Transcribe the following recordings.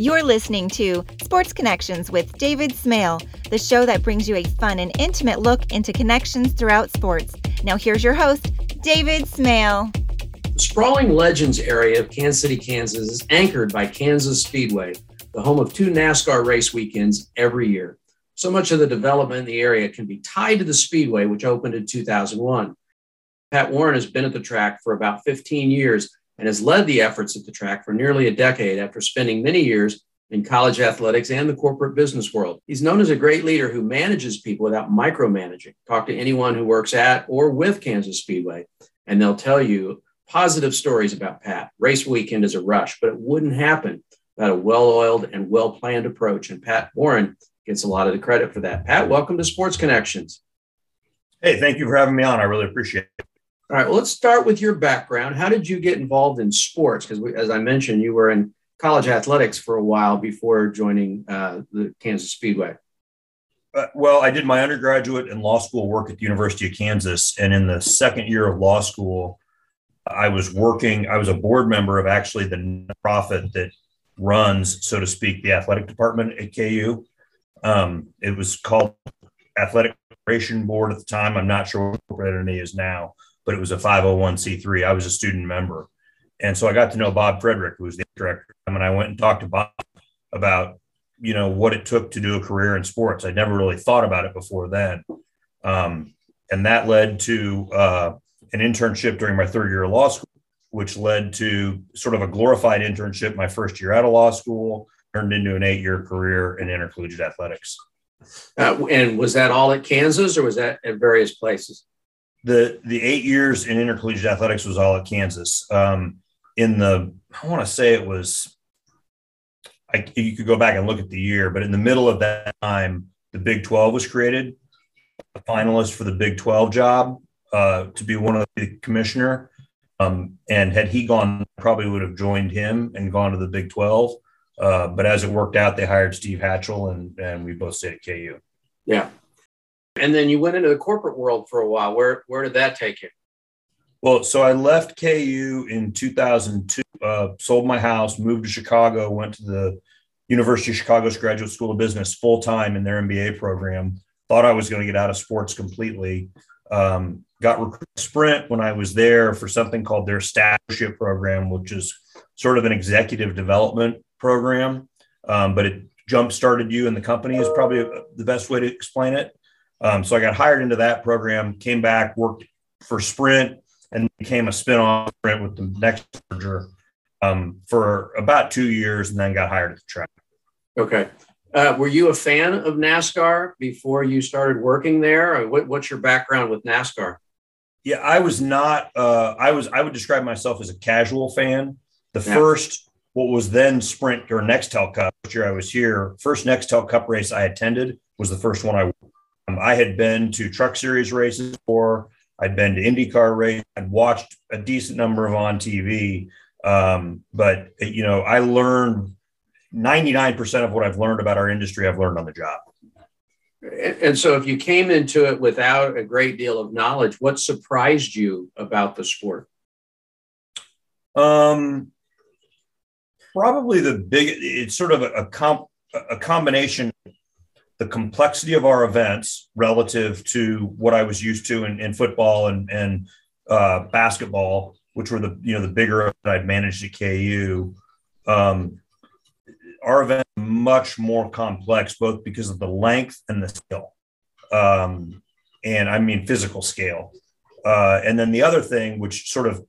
You're listening to Sports Connections with David Smale, the show that brings you a fun and intimate look into connections throughout sports. Now, here's your host, David Smale. The sprawling Legends area of Kansas City, Kansas is anchored by Kansas Speedway, the home of two NASCAR race weekends every year. So much of the development in the area can be tied to the Speedway, which opened in 2001. Pat Warren has been at the track for about 15 years and has led the efforts at the track for nearly a decade after spending many years in college athletics and the corporate business world. He's known as a great leader who manages people without micromanaging. Talk to anyone who works at or with Kansas Speedway, and they'll tell you positive stories about Pat. Race weekend is a rush, but it wouldn't happen without a well oiled and well planned approach. And Pat Warren gets a lot of the credit for that. Pat, welcome to Sports Connections. Hey, thank you for having me on. I really appreciate it. All right, well, let's start with your background. How did you get involved in sports? Because, as I mentioned, you were in college athletics for a while before joining uh, the Kansas Speedway. Uh, well, I did my undergraduate and law school work at the University of Kansas. And in the second year of law school, I was working, I was a board member of actually the nonprofit that runs, so to speak, the athletic department at KU. Um, it was called Athletic Operation Board at the time. I'm not sure what it is now but it was a 501c3. I was a student member. And so I got to know Bob Frederick, who was the director. And I went and talked to Bob about, you know, what it took to do a career in sports. I'd never really thought about it before then. Um, and that led to uh, an internship during my third year of law school, which led to sort of a glorified internship my first year out of law school, turned into an eight year career in intercollegiate athletics. Uh, and was that all at Kansas or was that at various places? The the eight years in intercollegiate athletics was all at Kansas. Um, in the I want to say it was, I, you could go back and look at the year, but in the middle of that time, the Big Twelve was created. A finalist for the Big Twelve job uh, to be one of the commissioner. Um, and had he gone, probably would have joined him and gone to the Big Twelve. Uh, but as it worked out, they hired Steve Hatchell, and and we both stayed at KU. Yeah, and then you went into the corporate world for a while. Where where did that take you? Well, so I left KU in 2002, uh, sold my house, moved to Chicago, went to the University of Chicago's Graduate School of Business full time in their MBA program. Thought I was going to get out of sports completely. Um, got recruited Sprint when I was there for something called their staffship program, which is sort of an executive development program. Um, but it jump started you in the company is probably the best way to explain it. Um, so I got hired into that program, came back, worked for Sprint, and became a spin-off Sprint with the next merger um, for about two years, and then got hired at the track. Okay. Uh, were you a fan of NASCAR before you started working there? What, what's your background with NASCAR? Yeah, I was not. Uh, I was. I would describe myself as a casual fan. The yeah. first, what was then Sprint or Nextel Cup, which year I was here, first Nextel Cup race I attended was the first one I um, I had been to Truck Series races before. I'd been to IndyCar race. I'd watched a decent number of on TV. Um, but you know, I learned 99% of what I've learned about our industry, I've learned on the job. And so, if you came into it without a great deal of knowledge, what surprised you about the sport? Um, probably the big. It's sort of a, a comp, a combination the complexity of our events relative to what I was used to in, in football and, and uh, basketball, which were the you know the bigger that I'd managed at KU. Um, our event much more complex, both because of the length and the scale, um, and I mean physical scale. Uh, and then the other thing, which sort of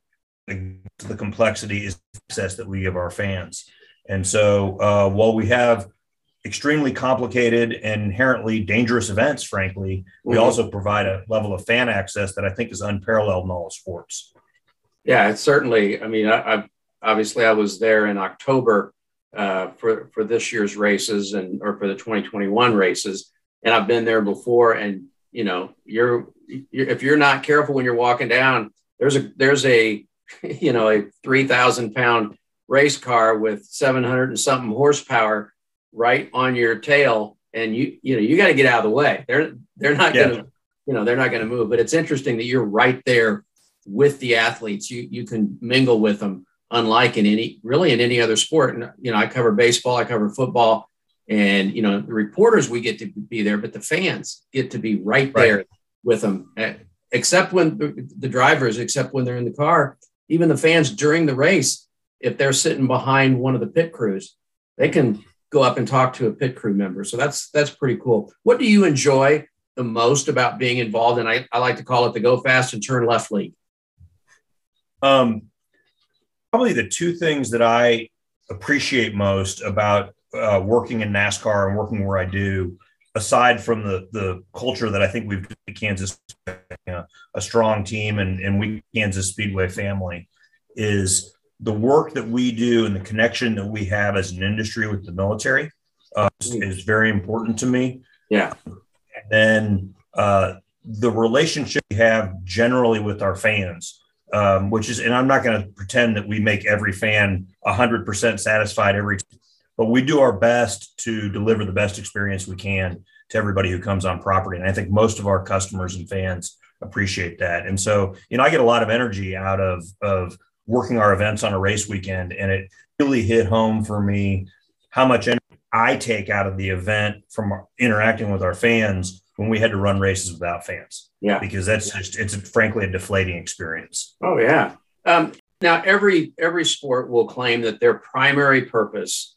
the complexity, is access that we give our fans. And so uh, while we have extremely complicated and inherently dangerous events, frankly, we mm-hmm. also provide a level of fan access that I think is unparalleled in all sports. Yeah, it's certainly. I mean, I, I obviously I was there in October uh, for for this year's races and or for the 2021 races, and I've been there before. And you know, you're, you're if you're not careful when you're walking down, there's a there's a you know a three thousand pound race car with 700 and something horsepower right on your tail and you you know you got to get out of the way they're they're not yeah. going to you know they're not to move but it's interesting that you're right there with the athletes you you can mingle with them unlike in any really in any other sport. And you know, I cover baseball, I cover football, and you know, the reporters we get to be there, but the fans get to be right there right. with them. Eh, except when the drivers, except when they're in the car, even the fans during the race, if they're sitting behind one of the pit crews, they can go up and talk to a pit crew member. So that's that's pretty cool. What do you enjoy the most about being involved? And I, I like to call it the go fast and turn left league. Um, probably the two things that I appreciate most about uh, working in NASCAR and working where I do, aside from the the culture that I think we've in Kansas, you know, a strong team and and we Kansas Speedway family, is the work that we do and the connection that we have as an industry with the military uh, is, mm. is, very important to me. Yeah. And then uh, the relationship we have generally with our fans um, which is, and I'm not going to pretend that we make every fan 100% satisfied every, but we do our best to deliver the best experience we can to everybody who comes on property. And I think most of our customers and fans appreciate that. And so, you know, I get a lot of energy out of, of working our events on a race weekend. And it really hit home for me how much energy I take out of the event from interacting with our fans when we had to run races without fans. Yeah. Because that's just, it's frankly a deflating experience. Oh, yeah. Um, now, every every sport will claim that their primary purpose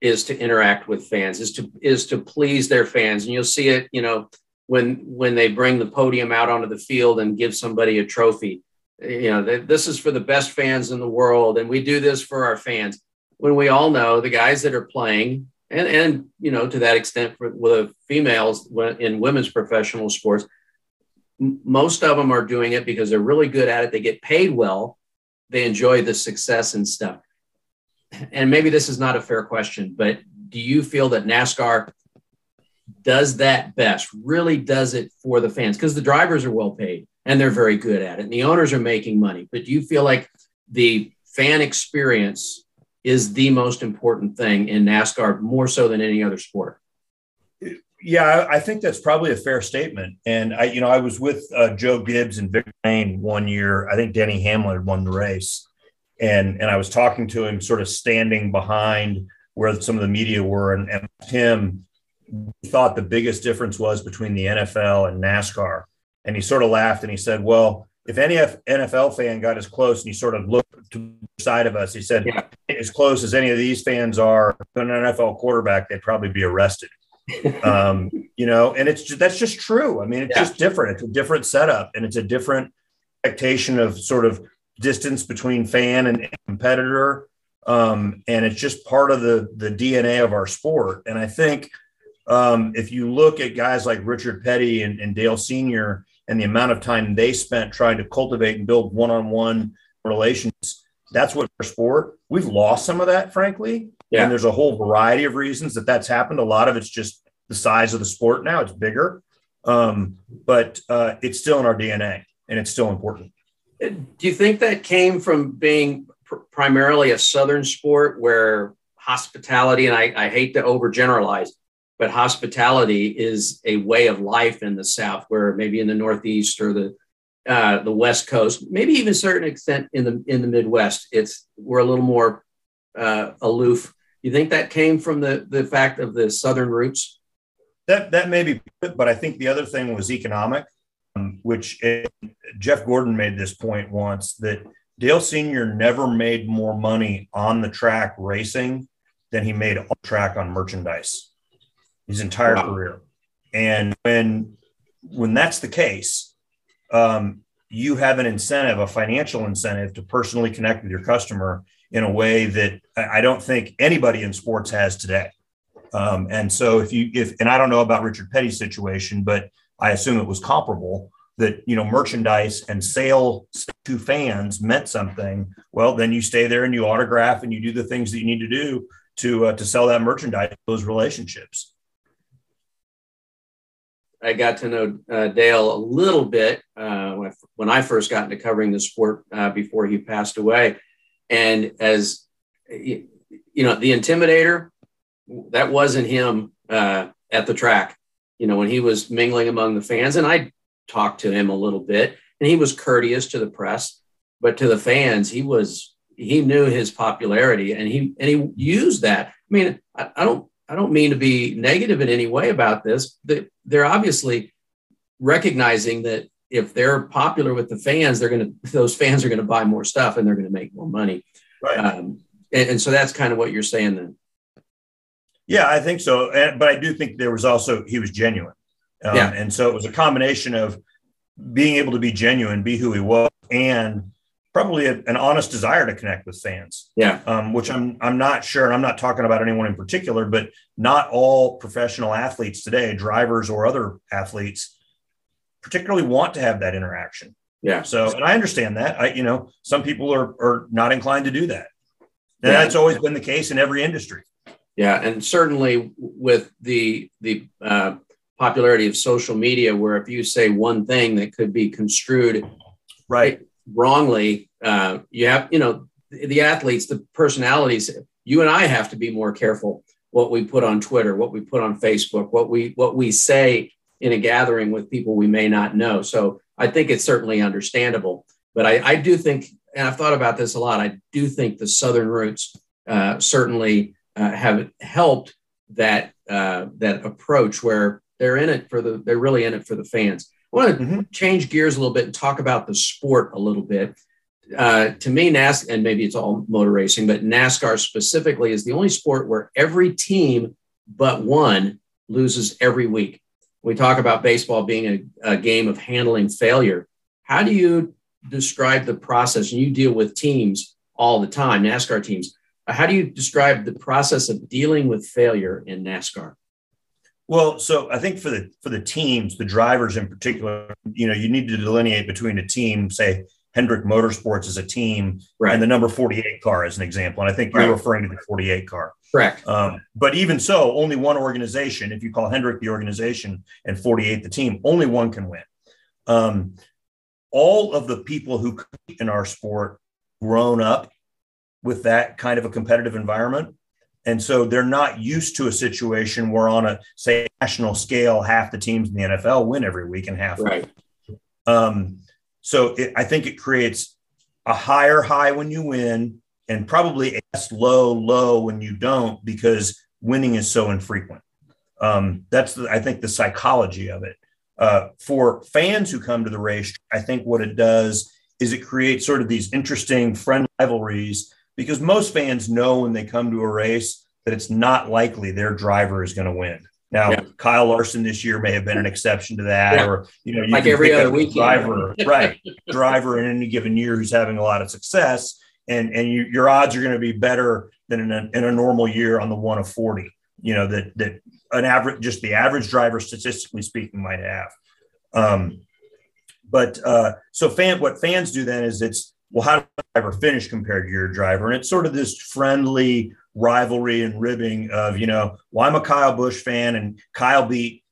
is to interact with fans, is to is to please their fans, and you'll see it, you know, when when they bring the podium out onto the field and give somebody a trophy. You know, this is for the best fans in the world, and we do this for our fans. When we all know the guys that are playing and and you know to that extent for with the females in women's professional sports most of them are doing it because they're really good at it they get paid well they enjoy the success and stuff. And maybe this is not a fair question but do you feel that nascar does that best really does it for the fans? Because the drivers are well paid and they're very good at it and the owners are making money but do you feel like the fan experience is the most important thing in NASCAR, more so than any other sport. Yeah, I think that's probably a fair statement. And I, you know, I was with uh, Joe Gibbs and Vic Lane one year. I think Denny Hamlin had won the race, and and I was talking to him, sort of standing behind where some of the media were, and, and him thought the biggest difference was between the NFL and NASCAR. And he sort of laughed and he said, "Well, if any NFL fan got as close and he sort of looked to the side of us, he said, yeah. as close as any of these fans are to an NFL quarterback, they'd probably be arrested. um, you know, and it's just, that's just true. I mean, it's yeah. just different. It's a different setup and it's a different expectation of sort of distance between fan and competitor. Um, and it's just part of the the DNA of our sport. And I think um, if you look at guys like Richard Petty and, and Dale Senior and the amount of time they spent trying to cultivate and build one-on-one relations that's what our sport we've lost some of that frankly. Yeah. and there's a whole variety of reasons that that's happened. A lot of it's just the size of the sport now. It's bigger. Um, but uh, it's still in our dna and it's still important. Do you think that came from being pr- primarily a southern sport where hospitality and I, I hate to overgeneralize but hospitality is a way of life in the South, where maybe in the Northeast or the uh, the West Coast, maybe even a certain extent in the in the Midwest, it's we're a little more uh, aloof. You think that came from the the fact of the Southern roots? That that may be, but I think the other thing was economic, um, which it, Jeff Gordon made this point once that Dale Senior never made more money on the track racing than he made on track on merchandise his entire wow. career. And when when that's the case, um, you have an incentive, a financial incentive to personally connect with your customer in a way that I don't think anybody in sports has today. Um, and so if you if and I don't know about Richard Petty's situation, but I assume it was comparable that you know merchandise and sale to fans meant something. Well, then you stay there and you autograph and you do the things that you need to do to uh, to sell that merchandise, those relationships. I got to know uh, Dale a little bit uh, when, I, first got into covering the sport uh, before he passed away. And as you know, the intimidator, that wasn't him uh, at the track. You know, when he was mingling among the fans, and I talked to him a little bit, and he was courteous to the press, but to the fans, he was he knew his popularity and he and he used that. I mean, I, I don't I don't mean to be negative in any way about this. They're obviously recognizing that if they're popular with the fans, they're going to those fans are going to buy more stuff and they're going to make more money. Right. Um, and, and, so that's kind of what you're saying then. Yeah, I think so. And, but I do think there was also he was genuine. Um, yeah. And so it was a combination of being able to be genuine, be who he was, and probably a, an honest desire to connect with fans. Yeah. Um, which I'm I'm not sure, and I'm not talking about anyone in particular, but not all professional athletes today, drivers or other athletes, particularly want to have that interaction. Yeah. So, and I understand that. I, you know, some people are are not inclined to do that. And yeah. that's always been the case in every industry. Yeah, and certainly with the the uh, popularity of social media, where if you say one thing that could be construed right wrongly, uh, you have you know the athletes, the personalities. You and I have to be more careful what we put on Twitter, what we put on Facebook, what we what we say in a gathering with people we may not know. So I think it's certainly understandable. But I, I do think, and I've thought about this a lot. I do think the Southern roots uh, certainly uh, have helped that uh, that approach where they're in it for the they're really in it for the fans. I want to mm-hmm. change gears a little bit and talk about the sport a little bit. Uh, to me, NASCAR, and maybe it's all motor racing, but NASCAR specifically is the only sport where every team but one loses every week. We talk about baseball being a, a game of handling failure. How do you describe the process? And you deal with teams all the time, NASCAR teams. How do you describe the process of dealing with failure in NASCAR? Well, so I think for the for the teams, the drivers in particular, you know, you need to delineate between a team, say Hendrick Motorsports as a team, right. and the number 48 car as an example. And I think you're referring to the 48 car. Correct. Um, but even so, only one organization, if you call Hendrick the organization and 48 the team, only one can win. Um, all of the people who compete in our sport grown up with that kind of a competitive environment and so they're not used to a situation where, on a say national scale, half the teams in the NFL win every week and half. Right. Um, so it, I think it creates a higher high when you win, and probably a low low when you don't, because winning is so infrequent. Um, that's the, I think the psychology of it. Uh, for fans who come to the race, I think what it does is it creates sort of these interesting friend rivalries because most fans know when they come to a race that it's not likely their driver is going to win. Now, yeah. Kyle Larson this year may have been an exception to that, yeah. or you know, you like every other week driver, right? driver in any given year who's having a lot of success, and and you, your odds are going to be better than in a, in a normal year on the one of forty. You know that that an average, just the average driver, statistically speaking, might have. Um, but uh, so fan, what fans do then is it's well, how does the driver finish compared to your driver? And it's sort of this friendly rivalry and ribbing of, you know, well, I'm a Kyle Busch fan and Kyle beat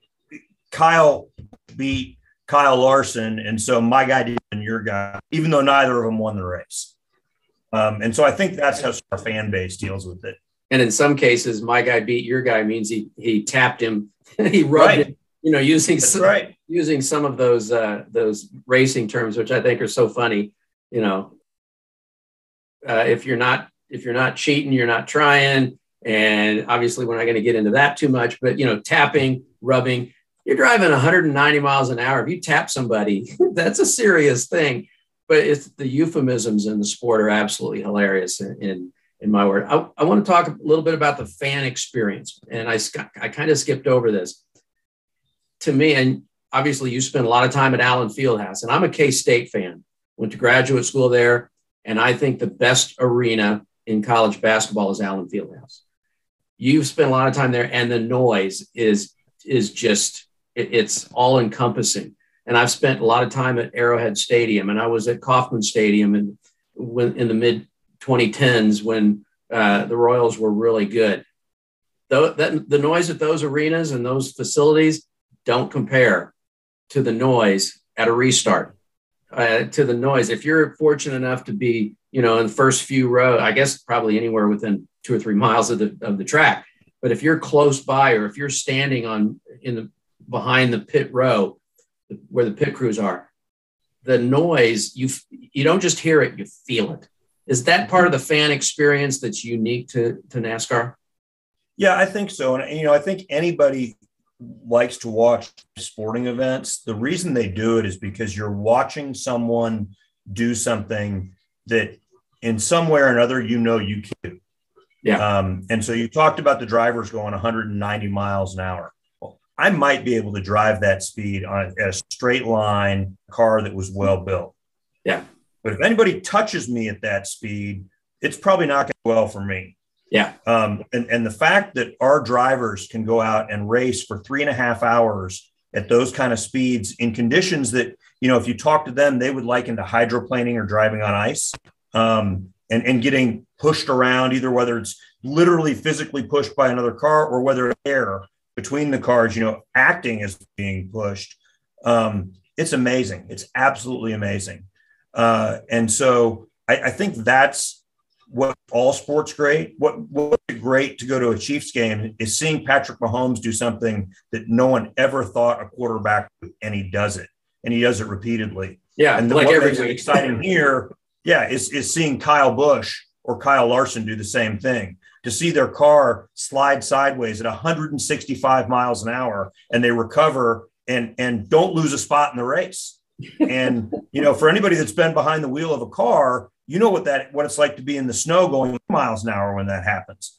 Kyle beat Kyle Larson. And so my guy did and your guy, even though neither of them won the race. Um, and so I think that's how our fan base deals with it. And in some cases, my guy beat your guy means he he tapped him, he rubbed right. it, you know, using some, right. using some of those uh, those racing terms, which I think are so funny you know, uh, if you're not if you're not cheating, you're not trying. And obviously, we're not going to get into that too much. But you know, tapping, rubbing. You're driving 190 miles an hour. If you tap somebody, that's a serious thing. But it's the euphemisms in the sport are absolutely hilarious. In in, in my word, I, I want to talk a little bit about the fan experience. And I I kind of skipped over this. To me, and obviously, you spend a lot of time at Allen Fieldhouse, and I'm a K State fan went to graduate school there. And I think the best arena in college basketball is Allen Fieldhouse. You've spent a lot of time there, and the noise is is just it, it's all encompassing. And I've spent a lot of time at Arrowhead Stadium, and I was at Kauffman Stadium in when in the mid 2010s when uh, the Royals were really good. Though that, the noise at those arenas and those facilities don't compare to the noise at a restart uh, to the noise. If you're fortunate enough to be, you know, in the first few rows, I guess probably anywhere within two or three miles of the of the track. But if you're close by, or if you're standing on in the behind the pit row, where the pit crews are, the noise you you don't just hear it, you feel it. Is that part of the fan experience that's unique to, to NASCAR? Yeah, I think so. And, you know, I think anybody likes to watch sporting events. The reason they do it is because you're watching someone do something that in some way or another, you know, you can do. Yeah. Um, and so you talked about the drivers going 190 miles an hour. Well, I might be able to drive that speed on a straight line car that was well built. Yeah. But if anybody touches me at that speed, it's probably not going to go well for me. Yeah. Um, and, and the fact that our drivers can go out and race for three and a half hours at those kind of speeds in conditions that, you know, if you talk to them, they would liken to hydroplaning or driving on ice um, and, and getting pushed around, either whether it's literally physically pushed by another car or whether air between the cars, you know, acting as being pushed. Um, it's amazing. It's absolutely amazing. Uh, and so I, I, think that's what all sports great. What what's great to go to a Chiefs game is seeing Patrick Mahomes do something that no one ever thought a quarterback would, and he does it, and he does it repeatedly. Yeah, and like what makes it exciting here, yeah, is is seeing Kyle Busch or Kyle Larson do the same thing. To see their car slide sideways at 165 miles an hour and they recover and and don't lose a spot in the race. And you know, for anybody that's been behind the wheel of a car, you know what that what it's like to be in the snow going miles an hour when that happens.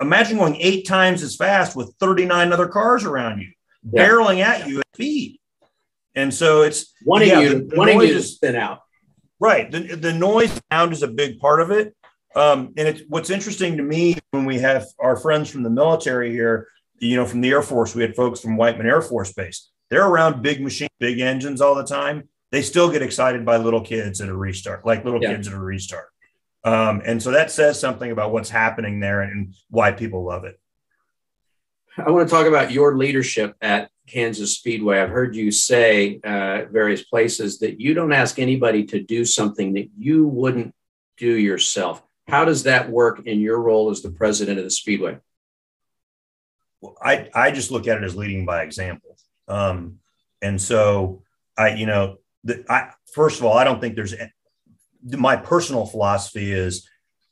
Imagine going eight times as fast with 39 other cars around you, yeah. barreling at you at speed. And so it's wanting yeah, you, the, wanting you to spin out. Right. The, the noise sound is a big part of it. Um, and it's what's interesting to me when we have our friends from the military here, you know, from the Air Force, we had folks from Whiteman Air Force Base. They're around big machines, big engines all the time. They still get excited by little kids at a restart, like little yeah. kids at a restart. Um, and so that says something about what's happening there and why people love it. I want to talk about your leadership at Kansas Speedway. I've heard you say uh, various places that you don't ask anybody to do something that you wouldn't do yourself. How does that work in your role as the president of the Speedway? Well, I, I just look at it as leading by example. Um, and so I, you know, the, I, first of all, I don't think there's my personal philosophy is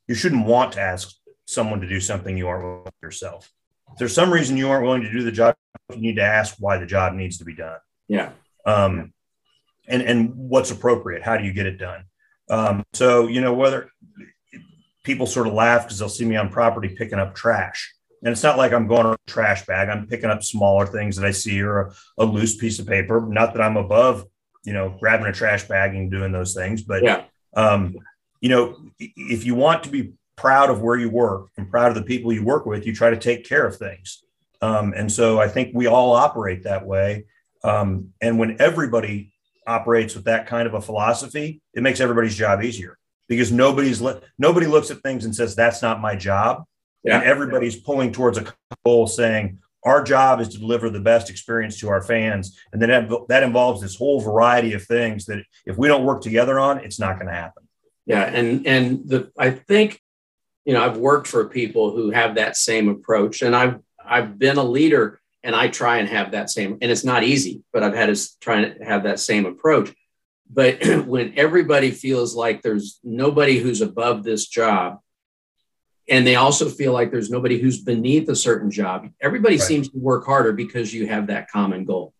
you shouldn't want to ask someone to do something you aren't willing to yourself. If there's some reason you aren't willing to do the job, you need to ask why the job needs to be done. Yeah. Um, and and what's appropriate? How do you get it done? Um, so you know whether people sort of laugh because they'll see me on property picking up trash. And it's not like I'm going to a trash bag. I'm picking up smaller things that I see or a, a, loose piece of paper. Not that I'm above, you know, grabbing a trash bag and doing those things, but yeah. um, you know, if you want to be proud of where you work and proud of the people you work with, you try to take care of things. Um, and so I think we all operate that way. Um, and when everybody operates with that kind of a philosophy, it makes everybody's job easier because nobody's nobody looks at things and says that's not my job. Yeah. And everybody's pulling towards a goal saying our job is to deliver the best experience to our fans. And then that, that involves this whole variety of things that if we don't work together on, it's not going to happen. Yeah. And, and the, I think, you know, I've worked for people who have that same approach and I've, I've been a leader and I try and have that same, and it's not easy, but I've had to try and have that same approach. But when everybody feels like there's nobody who's above this job, and they also feel like there's nobody who's beneath a certain job. Everybody right. seems to work harder because you have that common goal.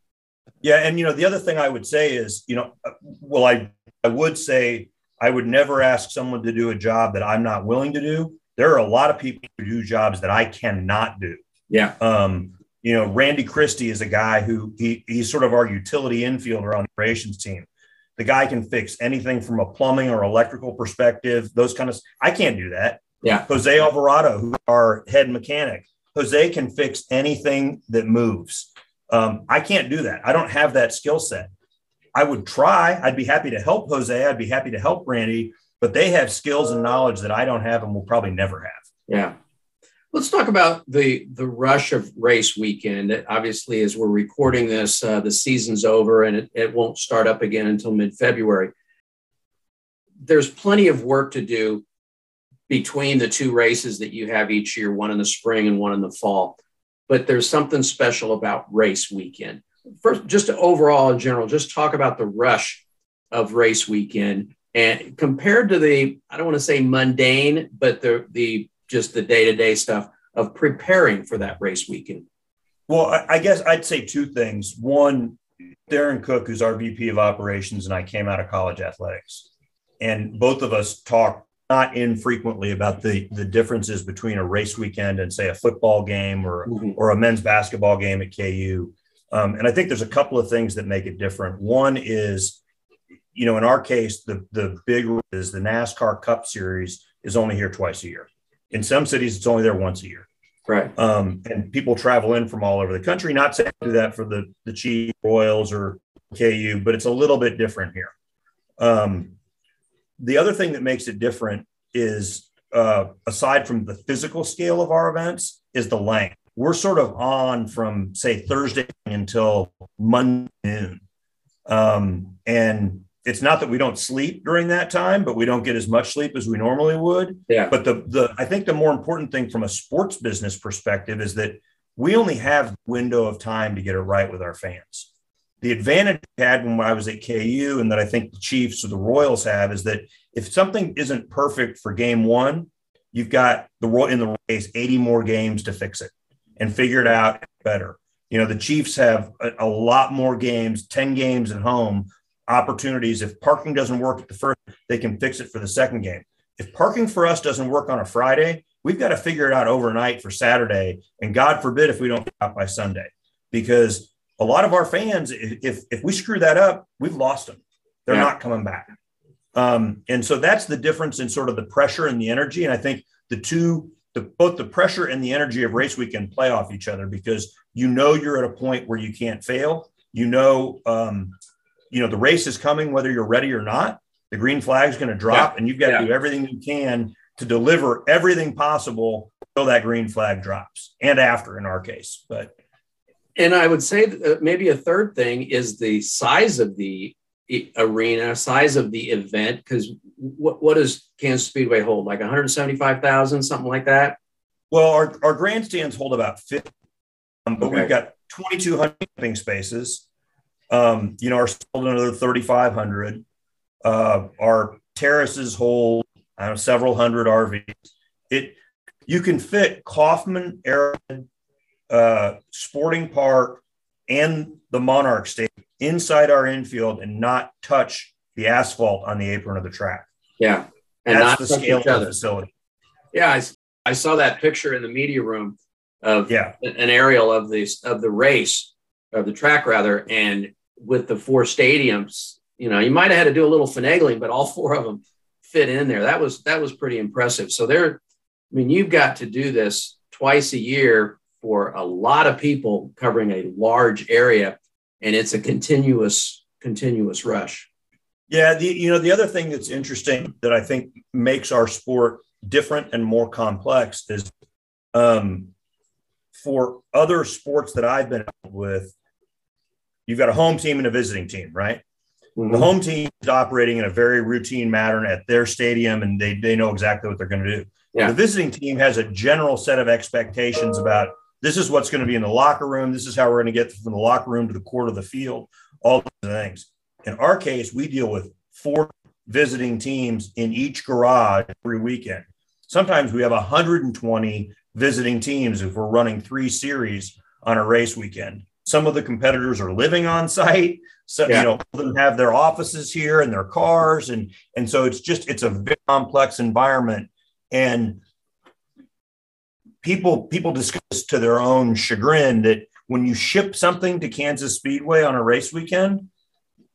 Yeah, and you know the other thing I would say is, you know, well, I I would say I would never ask someone to do a job that I'm not willing to do. There are a lot of people who do jobs that I cannot do. Yeah. Um, you know, Randy Christie is a guy who he, he's sort of our utility infielder on the operations team. The guy can fix anything from a plumbing or electrical perspective, those kind of. I can't do that. Yeah. Jose Alvarado, who our head mechanic, Jose can fix anything that moves. Um, I can't do that. I don't have that skill set. I would try. I'd be happy to help Jose. I'd be happy to help Randy, but they have skills and knowledge that I don't have and will probably never have. Yeah. Let's talk about the the rush of race weekend. Obviously, as we're recording this, uh, the season's over and it, it won't start up again until mid February. There's plenty of work to do between the two races that you have each year, one in the spring and one in the fall. But there's something special about race weekend. First, just overall in general, just talk about the rush of race weekend. And compared to the, I don't want to say mundane, but the the just the day to day stuff of preparing for that race weekend. Well, I, I guess I'd say two things. One, Darren Cook, who's our VP of operations, and I came out of college athletics. And both of us talk not infrequently about the, the differences between a race weekend and, say, a football game or, mm-hmm. or a men's basketball game at KU. Um, and I think there's a couple of things that make it different. One is, you know, in our case, the, the big is the NASCAR Cup Series is only here twice a year. In some cities, it's only there once a year. Right. Um, and people travel in from all over the country. Not saying do that for the the Chief Royals or KU, but it's a little bit different here. Um, the other thing that makes it different is, uh, aside from the physical scale of our events, is the length. We're sort of on from say Thursday until Monday noon, um, and it's not that we don't sleep during that time, but we don't get as much sleep as we normally would. Yeah. But the the I think the more important thing from a sports business perspective is that we only have window of time to get it right with our fans. The advantage I had when I was at KU, and that I think the Chiefs or the Royals have, is that if something isn't perfect for game one, you've got the royal in the race 80 more games to fix it and figure it out better. You know, the Chiefs have a, a lot more games, 10 games at home opportunities. If parking doesn't work at the first, they can fix it for the second game. If parking for us doesn't work on a Friday, we've got to figure it out overnight for Saturday. And God forbid if we don't get out by Sunday, because a lot of our fans, if if we screw that up, we've lost them. They're yeah. not coming back. Um, and so that's the difference in sort of the pressure and the energy. And I think the two, the, both the pressure and the energy of race weekend play off each other because you know you're at a point where you can't fail. You know um, you know the race is coming whether you're ready or not the green flag is going to drop yeah. and you've got yeah. to do everything you can to deliver everything possible until that green flag drops and after in our case but and i would say that uh, maybe a third thing is the size of the arena size of the event because what, what does kansas speedway hold like 175000 something like that well our, our grandstands hold about 50 um, but okay. we've got 2200 camping spaces um, you know, our sold another 3,500. Uh, our terraces hold I don't know, several hundred RVs. It you can fit Kauffman Arrowhead uh, Sporting Park and the Monarch Stadium inside our infield and not touch the asphalt on the apron of the track. Yeah, and that's the scale of the facility. Yeah, I, I saw that picture in the media room of yeah. an aerial of the of the race of the track rather, and with the four stadiums, you know, you might have had to do a little finagling, but all four of them fit in there. That was that was pretty impressive. So there, I mean, you've got to do this twice a year for a lot of people covering a large area, and it's a continuous continuous rush. Yeah, the you know the other thing that's interesting that I think makes our sport different and more complex is um, for other sports that I've been with, you've got a home team and a visiting team, right? Mm-hmm. The home team is operating in a very routine manner at their stadium and they, they know exactly what they're going to do. Yeah. The visiting team has a general set of expectations about this is what's going to be in the locker room. This is how we're going to get from the locker room to the court of the field, all those things. In our case, we deal with four visiting teams in each garage every weekend. Sometimes we have 120 visiting teams if we're running three series on a race weekend. Some of the competitors are living on site. So, yeah. you know, them have their offices here and their cars. And, and so it's just, it's a very complex environment. And people, people discuss to their own chagrin that when you ship something to Kansas Speedway on a race weekend,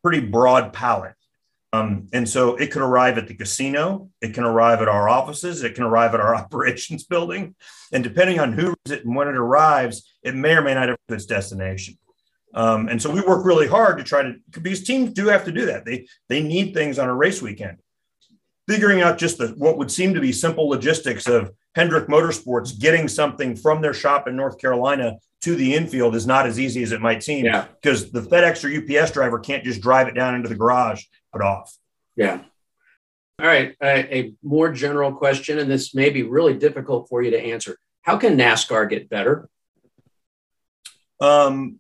pretty broad palette. Um, and so it could arrive at the casino, it can arrive at our offices, it can arrive at our operations building. And depending on who is it and when it arrives, it may or may not have its destination. Um, and so we work really hard to try to because teams do have to do that. They they need things on a race weekend. Figuring out just the what would seem to be simple logistics of Hendrick Motorsports getting something from their shop in North Carolina to the infield is not as easy as it might seem yeah. because the FedEx or UPS driver can't just drive it down into the garage, put off. Yeah. All right. A, a more general question, and this may be really difficult for you to answer. How can NASCAR get better? Um,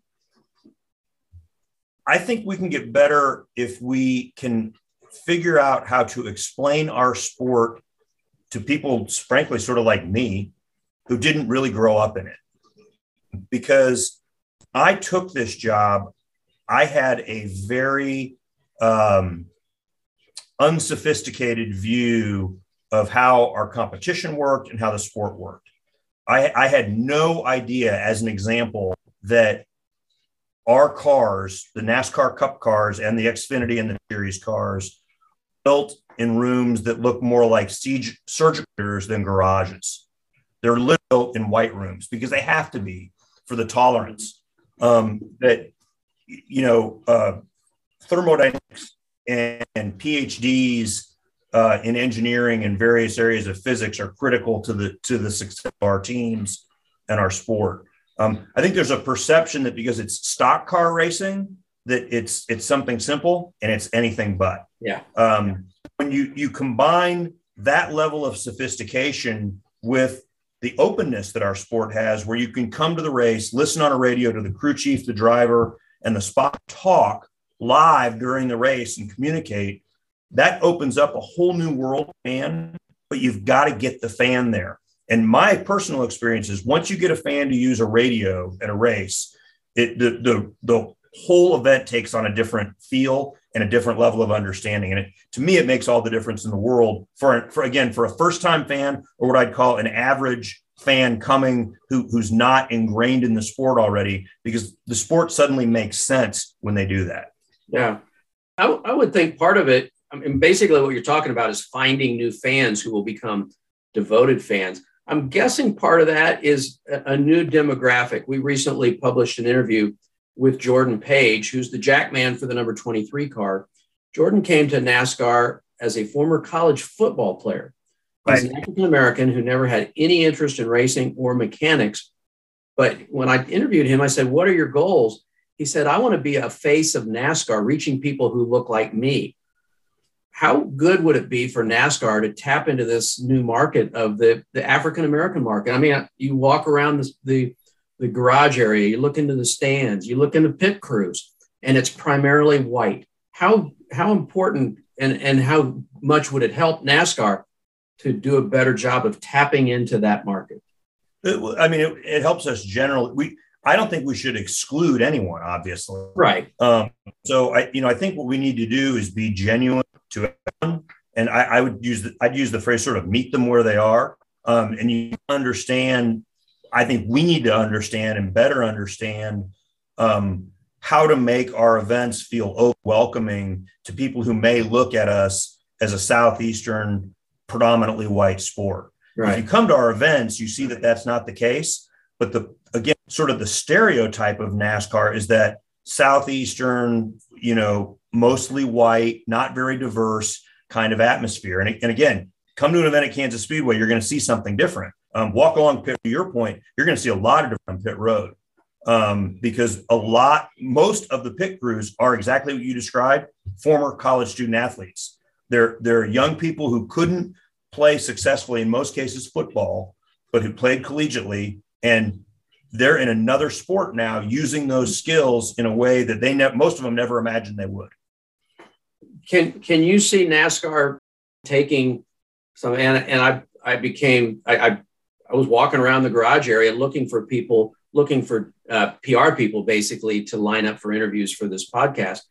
I think we can get better if we can figure out how to explain our sport to people, frankly, sort of like me, who didn't really grow up in it. Because I took this job, I had a very um, unsophisticated view of how our competition worked and how the sport worked. I, I had no idea, as an example, that our cars, the NASCAR Cup cars and the Xfinity and the Series cars, built in rooms that look more like siege surgical than garages. They're built in white rooms because they have to be for the tolerance um, that you know uh, thermodynamics and, and PhDs uh, in engineering and various areas of physics are critical to the to the success of our teams and our sport. Um, I think there's a perception that because it's stock car racing, that it's it's something simple and it's anything but. Yeah. Um, when you you combine that level of sophistication with the openness that our sport has, where you can come to the race, listen on a radio to the crew chief, the driver, and the spot talk live during the race and communicate, that opens up a whole new world fan. But you've got to get the fan there. And my personal experience is once you get a fan to use a radio at a race, it the the the whole event takes on a different feel and a different level of understanding. And it, to me, it makes all the difference in the world for, for again, for a first time fan or what I'd call an average fan coming who, who's not ingrained in the sport already, because the sport suddenly makes sense when they do that. Yeah. I, w- I would think part of it, I mean, basically what you're talking about is finding new fans who will become devoted fans. I'm guessing part of that is a, a new demographic. We recently published an interview with Jordan Page, who's the jackman for the number 23 car. Jordan came to NASCAR as a former college football player. He's right. an African American who never had any interest in racing or mechanics. But when I interviewed him, I said, What are your goals? He said, I want to be a face of NASCAR, reaching people who look like me how good would it be for NASCAR to tap into this new market of the, the African American market? I mean, you walk around the, the, the garage area, you look into the stands, you look into pit crews, and it's primarily white. How how important and, and how much would it help NASCAR to do a better job of tapping into that market? I mean, it, it helps us generally. We I don't think we should exclude anyone, obviously. Right. Um, so I, you know, I think what we need to do is be genuine to everyone. And I, I would use the, I'd use the phrase sort of meet them where they are. Um, and you understand, I think we need to understand and better understand um, how to make our events feel welcoming to people who may look at us as a Southeastern, predominantly white sport. Right. If you come to our events, you see that that's not the case. But the again, sort of the stereotype of NASCAR is that Southeastern, you know, mostly white, not very diverse kind of atmosphere. And, and again, come to an event at Kansas Speedway, you're going to see something different. Um, walk along pit, to your point, you're going to see a lot of different pit road um, because a lot, most of the pit crews are exactly what you described former college student athletes. They're, they're young people who couldn't play successfully, in most cases, football, but who played collegiately. And they're in another sport now using those skills in a way that they ne- most of them never imagined they would. Can can you see NASCAR taking some and and I I became I, I, I was walking around the garage area looking for people looking for uh, PR people basically to line up for interviews for this podcast,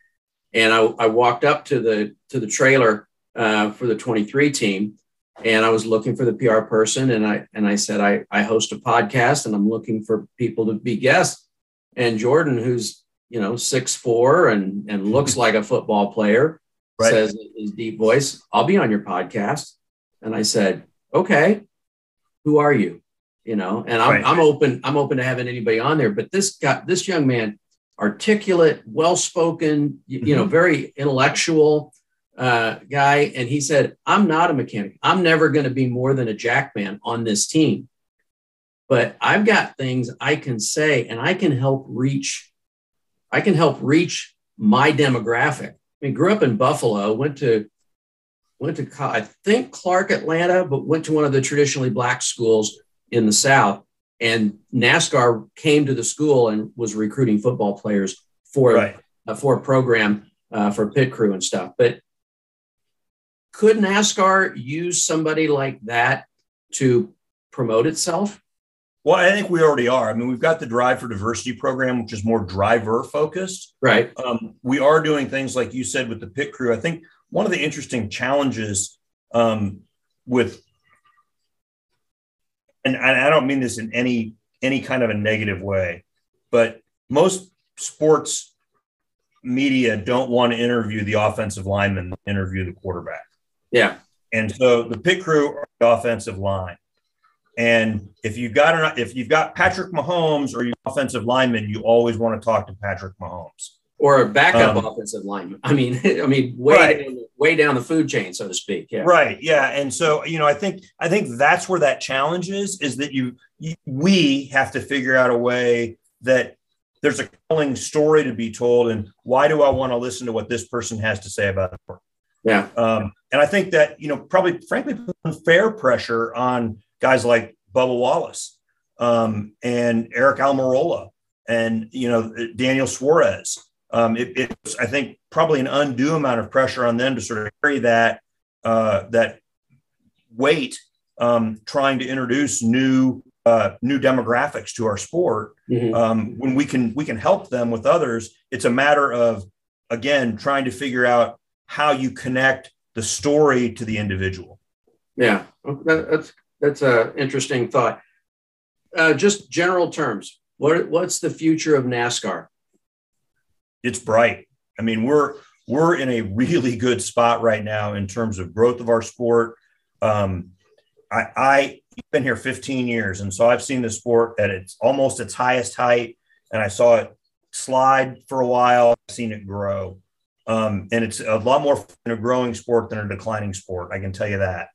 and I, I walked up to the to the trailer uh, for the 23 team, and I was looking for the PR person, and I and I said I I host a podcast, and I'm looking for people to be guests, and Jordan, who's you know six four and and looks like a football player, right. says in his deep voice, I'll be on your podcast. And I said, okay, who are you? You know, and I'm, right. I'm open, I'm open to having anybody on there, but this got this young man, articulate, well-spoken, you, mm-hmm. you know, mm-hmm. very intellectual uh, guy. And he said, I'm not a mechanic. I'm never going to be more than a jackman on this team. But I've got things I can say and I can help reach, I can help reach my demographic. I mean, grew up in Buffalo, went to went to I think Clark Atlanta, but went to one of the traditionally black schools in the South. And NASCAR came to the school and was recruiting football players for right. uh, for a program uh, for pit crew and stuff. But could NASCAR use somebody like that to promote itself? Well, I think we already are. I mean, we've got the Drive for Diversity program, which is more driver focused. Right. Um, we are doing things like you said with the pit crew. I think one of the interesting challenges um, with, and I don't mean this in any any kind of a negative way, but most sports media don't want to interview the offensive lineman, interview the quarterback. Yeah. And so the pit crew are the offensive line. And if you've got an, if you've got Patrick Mahomes or you offensive lineman, you always want to talk to Patrick Mahomes or a backup um, offensive lineman. I mean, I mean, way right. down, way down the food chain, so to speak. Yeah. Right. Yeah. And so you know, I think I think that's where that challenge is. Is that you, you we have to figure out a way that there's a compelling story to be told, and why do I want to listen to what this person has to say about it? Yeah. Um, and I think that, you know, probably frankly, unfair pressure on guys like Bubba Wallace um, and Aric Almirola and, you know, Daniel Suarez. Um, it, it's, I think, probably an undue amount of pressure on them to sort of carry that, uh, that weight, um, trying to introduce new, uh, new demographics to our sport. Mm-hmm. Um, when we can, we can help them with others. It's a matter of, again, trying to figure out how you connect the story to the individual. Yeah, that's that's an interesting thought. Uh, just general terms, what what's the future of NASCAR? It's bright. I mean, we're we're in a really good spot right now in terms of growth of our sport. Um, I, I been here 15 years, and so I've seen the sport at its almost its highest height, and I saw it slide for a while. I've seen it grow. Um, and it's a lot more a growing sport than a declining sport. I can tell you that.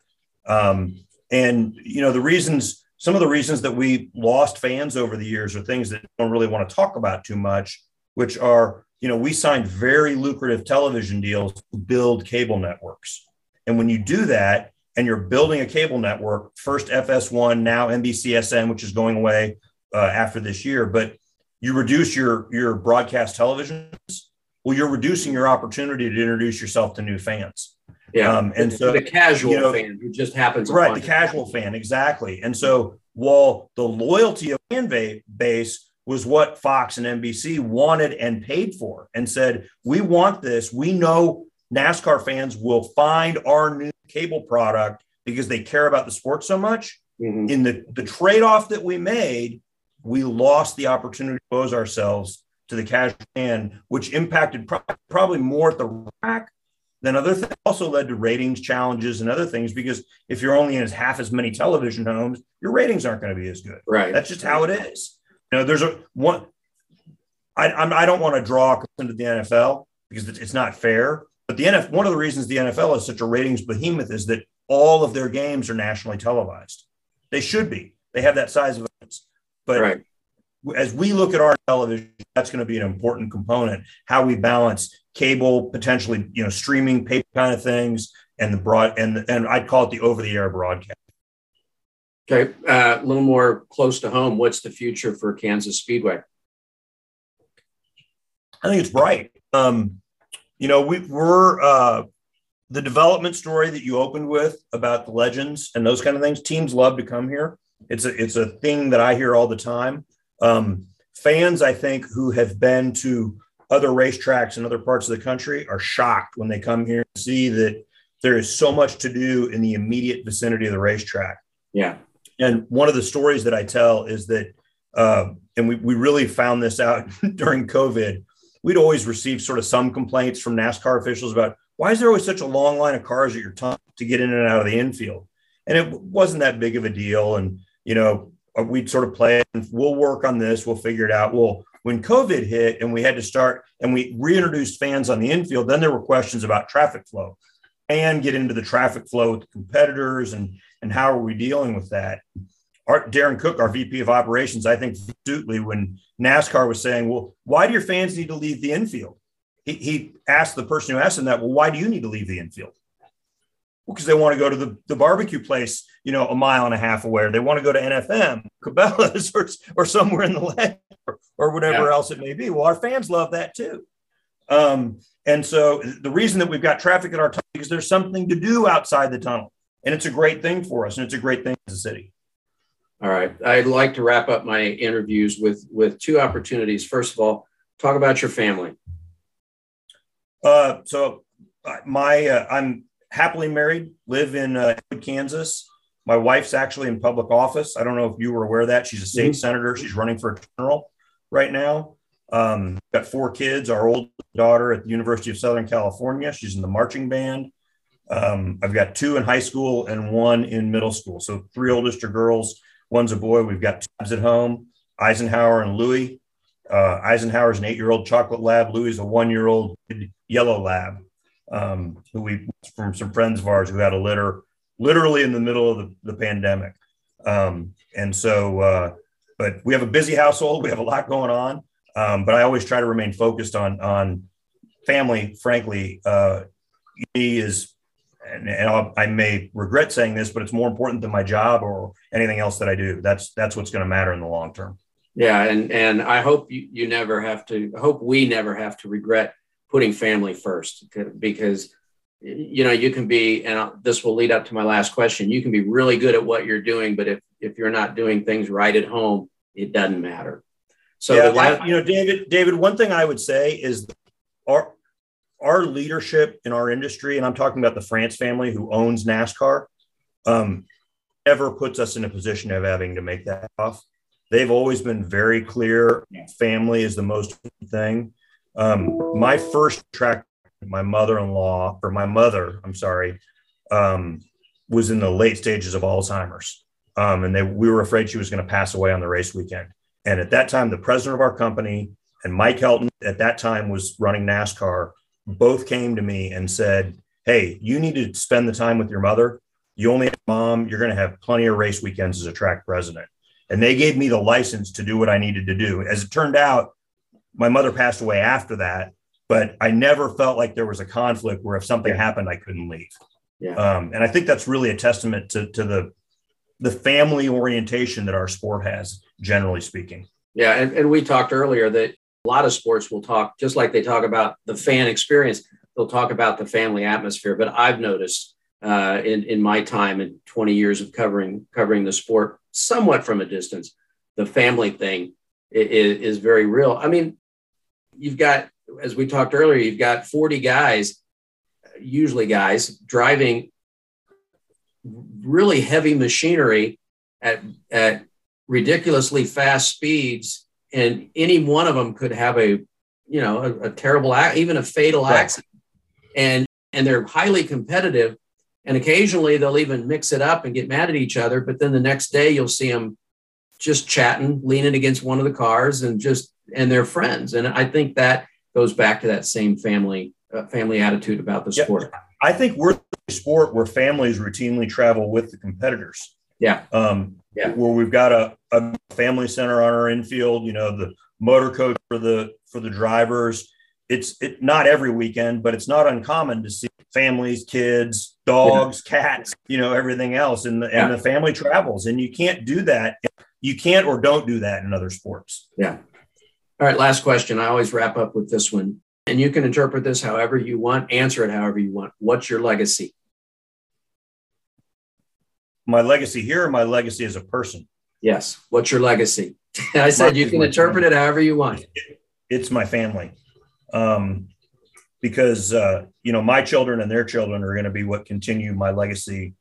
Um, and you know the reasons, some of the reasons that we lost fans over the years are things that don't really want to talk about too much, which are you know we signed very lucrative television deals to build cable networks, and when you do that and you're building a cable network, first FS1, now NBCSN, which is going away uh, after this year, but you reduce your your broadcast televisions well, you're reducing your opportunity to introduce yourself to new fans. Yeah. Um, and so the casual you know, fan who just happens right, the casual fan, exactly. And so while the loyalty of fan base was what Fox and NBC wanted and paid for, and said, "We want this. We know NASCAR fans will find our new cable product because they care about the sport so much." Mm-hmm. In the the trade off that we made, we lost the opportunity to expose ourselves to the cash fan, which impacted pro- probably more at the rack than other things. Also led to ratings challenges and other things because if you're only in as half as many television homes, your ratings aren't going to be as good. Right. That's just how it is. You know, there's a one. I I'm, I don't want to draw into the NFL because it's not fair. But the NFL, one of the reasons the NFL is such a ratings behemoth is that all of their games are nationally televised. They should be. They have that size of audience. But right as we look at our television, that's going to be an important component. How we balance cable, potentially, you know, streaming, paper kind of things, and the broad and and I'd call it the over-the-air broadcast. Okay, uh, a little more close to home. What's the future for Kansas Speedway? I think it's bright. Um, you know, we, we're uh, the development story that you opened with about the legends and those kind of things. Teams love to come here. It's a it's a thing that I hear all the time. Um, fans, I think, who have been to other racetracks in other parts of the country are shocked when they come here and see that there is so much to do in the immediate vicinity of the racetrack. Yeah. And one of the stories that I tell is that, uh, and we, we really found this out during COVID, we'd always receive sort of some complaints from NASCAR officials about why is there always such a long line of cars at your tunnel to get in and out of the infield? And it wasn't that big of a deal. And, you know, uh, we'd sort of play and we'll work on this, we'll figure it out. Well, when COVID hit and we had to start and we reintroduced fans on the infield, then there were questions about traffic flow and get into the traffic flow with the competitors and and how are we dealing with that? Our, Darren Cook, our VP of operations, I think astutely when NASCAR was saying, well, why do your fans need to leave the infield? He, he asked the person who asked him that, well, why do you need to leave the infield? because they want to go to the, the barbecue place, you know, a mile and a half away. Or they want to go to NFM, Cabela's, or, or somewhere in the land, or, or whatever yeah. else it may be. Well, our fans love that too. Um, and so the reason that we've got traffic at our tunnel because there's something to do outside the tunnel, and it's a great thing for us, and it's a great thing as a city. All right, I'd like to wrap up my interviews with with two opportunities. First of all, talk about your family. Uh, so uh, my uh, I'm happily married, live in uh, Kansas. My wife's actually in public office. I don't know if you were aware of that. She's a state mm-hmm. senator. She's running for a general right now. Um, got four kids. Our old daughter at the University of Southern California. She's in the marching band. Um, I've got two in high school and one in middle school. So three oldest are girls. One's a boy. We've got tabs at home. Eisenhower and Louis. Uh, Eisenhower's an eight-year-old chocolate lab. Louis is a one-year-old yellow lab. Um, who we from some friends of ours who had a litter literally in the middle of the, the pandemic. Um, and so, uh, but we have a busy household. We have a lot going on. Um, but I always try to remain focused on on family. Frankly, uh, he is, and, and i may regret saying this, but it's more important than my job or anything else that I do. That's that's what's going to matter in the long term. Yeah, and and I hope you, you never have to. I hope we never have to regret putting family first because you know you can be and this will lead up to my last question you can be really good at what you're doing but if if you're not doing things right at home it doesn't matter so yeah, last, you know, David, David, one thing I would say is our our leadership in our industry, and I'm talking about the France family who owns NASCAR, um, puts us in a position of having to make that off. They've always been very clear. Family is the most thing. Um, my first track, my mother-in-law or my mother, I'm sorry, um, was in the late stages of Alzheimer's, um, and they we were afraid she was going to pass away on the race weekend. And at that time, the president of our company and Mike Helton at that time was running NASCAR. Both came to me and said, Hey, you need to spend the time with your mother. You only have mom. You're going to have plenty of race weekends as a track president. And they gave me the license to do what I needed to do. As it turned out, my mother passed away after that, but I never felt like there was a conflict where if something yeah. happened, I couldn't leave. Yeah. Um, and I think that's really a testament to, to the the family orientation that our sport has, generally speaking. Yeah, and, and we talked earlier that a lot of sports will talk just like they talk about the fan experience. They'll talk about the family atmosphere. But I've noticed uh, in in my time and 20 years of covering covering the sport somewhat from a distance, the family thing is, is very real. I mean, you've got as we talked earlier, you've got 40 guys, usually guys, driving really heavy machinery at, at ridiculously fast speeds, and any one of them could have a, you know, a, a terrible, even a fatal right. accident. And and they're highly competitive, and occasionally they'll even mix it up and get mad at each other. But then the next day you'll see them just chatting, leaning against one of the cars, and just and they're friends. And I think that goes back to that same family uh, family attitude about the sport. I think we're the sport where families routinely travel with the competitors. Yeah. Um, yeah. Where we've got a, a family center on our infield, you know, the motor coach for the for the drivers. It's it not every weekend, but it's not uncommon to see families, kids, dogs, yeah. cats, you know, everything else, and the yeah. and the family travels, and you can't do that. You can't or don't do that in other sports. Yeah. All right. Last question. I always wrap up with this one. And you can interpret this however you want, answer it however you want. What's your legacy? My legacy here, or my legacy as a person? Yes. What's your legacy? I said you can interpret it however you want. It's my family. Um, because uh, you know my children and their children are going to be what continue my legacy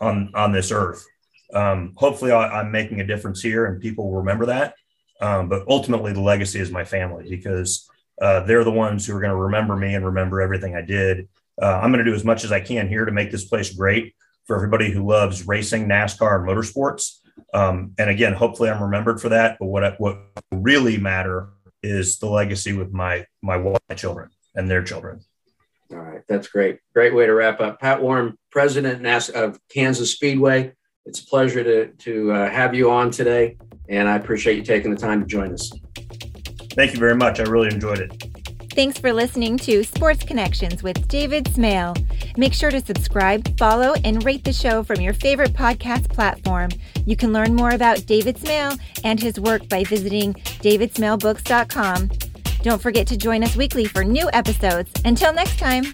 on on this earth. Um, hopefully, I, am making a difference here, and people will remember that. Um, but ultimately, the legacy is my family because uh, they're the ones who are going to remember me and remember everything I did. Uh, I'm going to do as much as I can here to make this place great for everybody who loves racing, NASCAR, and motorsports. Um, and again, hopefully, I'm remembered for that. But what what really matter is the legacy with my my my children and their children. All right, that's great. Great way to wrap up. Pat Warren, President of Kansas Speedway. It's a pleasure to to uh, have you on today, and I appreciate you taking the time to join us. Thank you very much. I really enjoyed it. Thanks for listening to Sports Connections with David Smale. Make sure to subscribe, follow, and rate the show from your favorite podcast platform. You can learn more about David Smale and his work by visiting davidsmalebooks.com. Don't forget to join us weekly for new episodes. Until next time.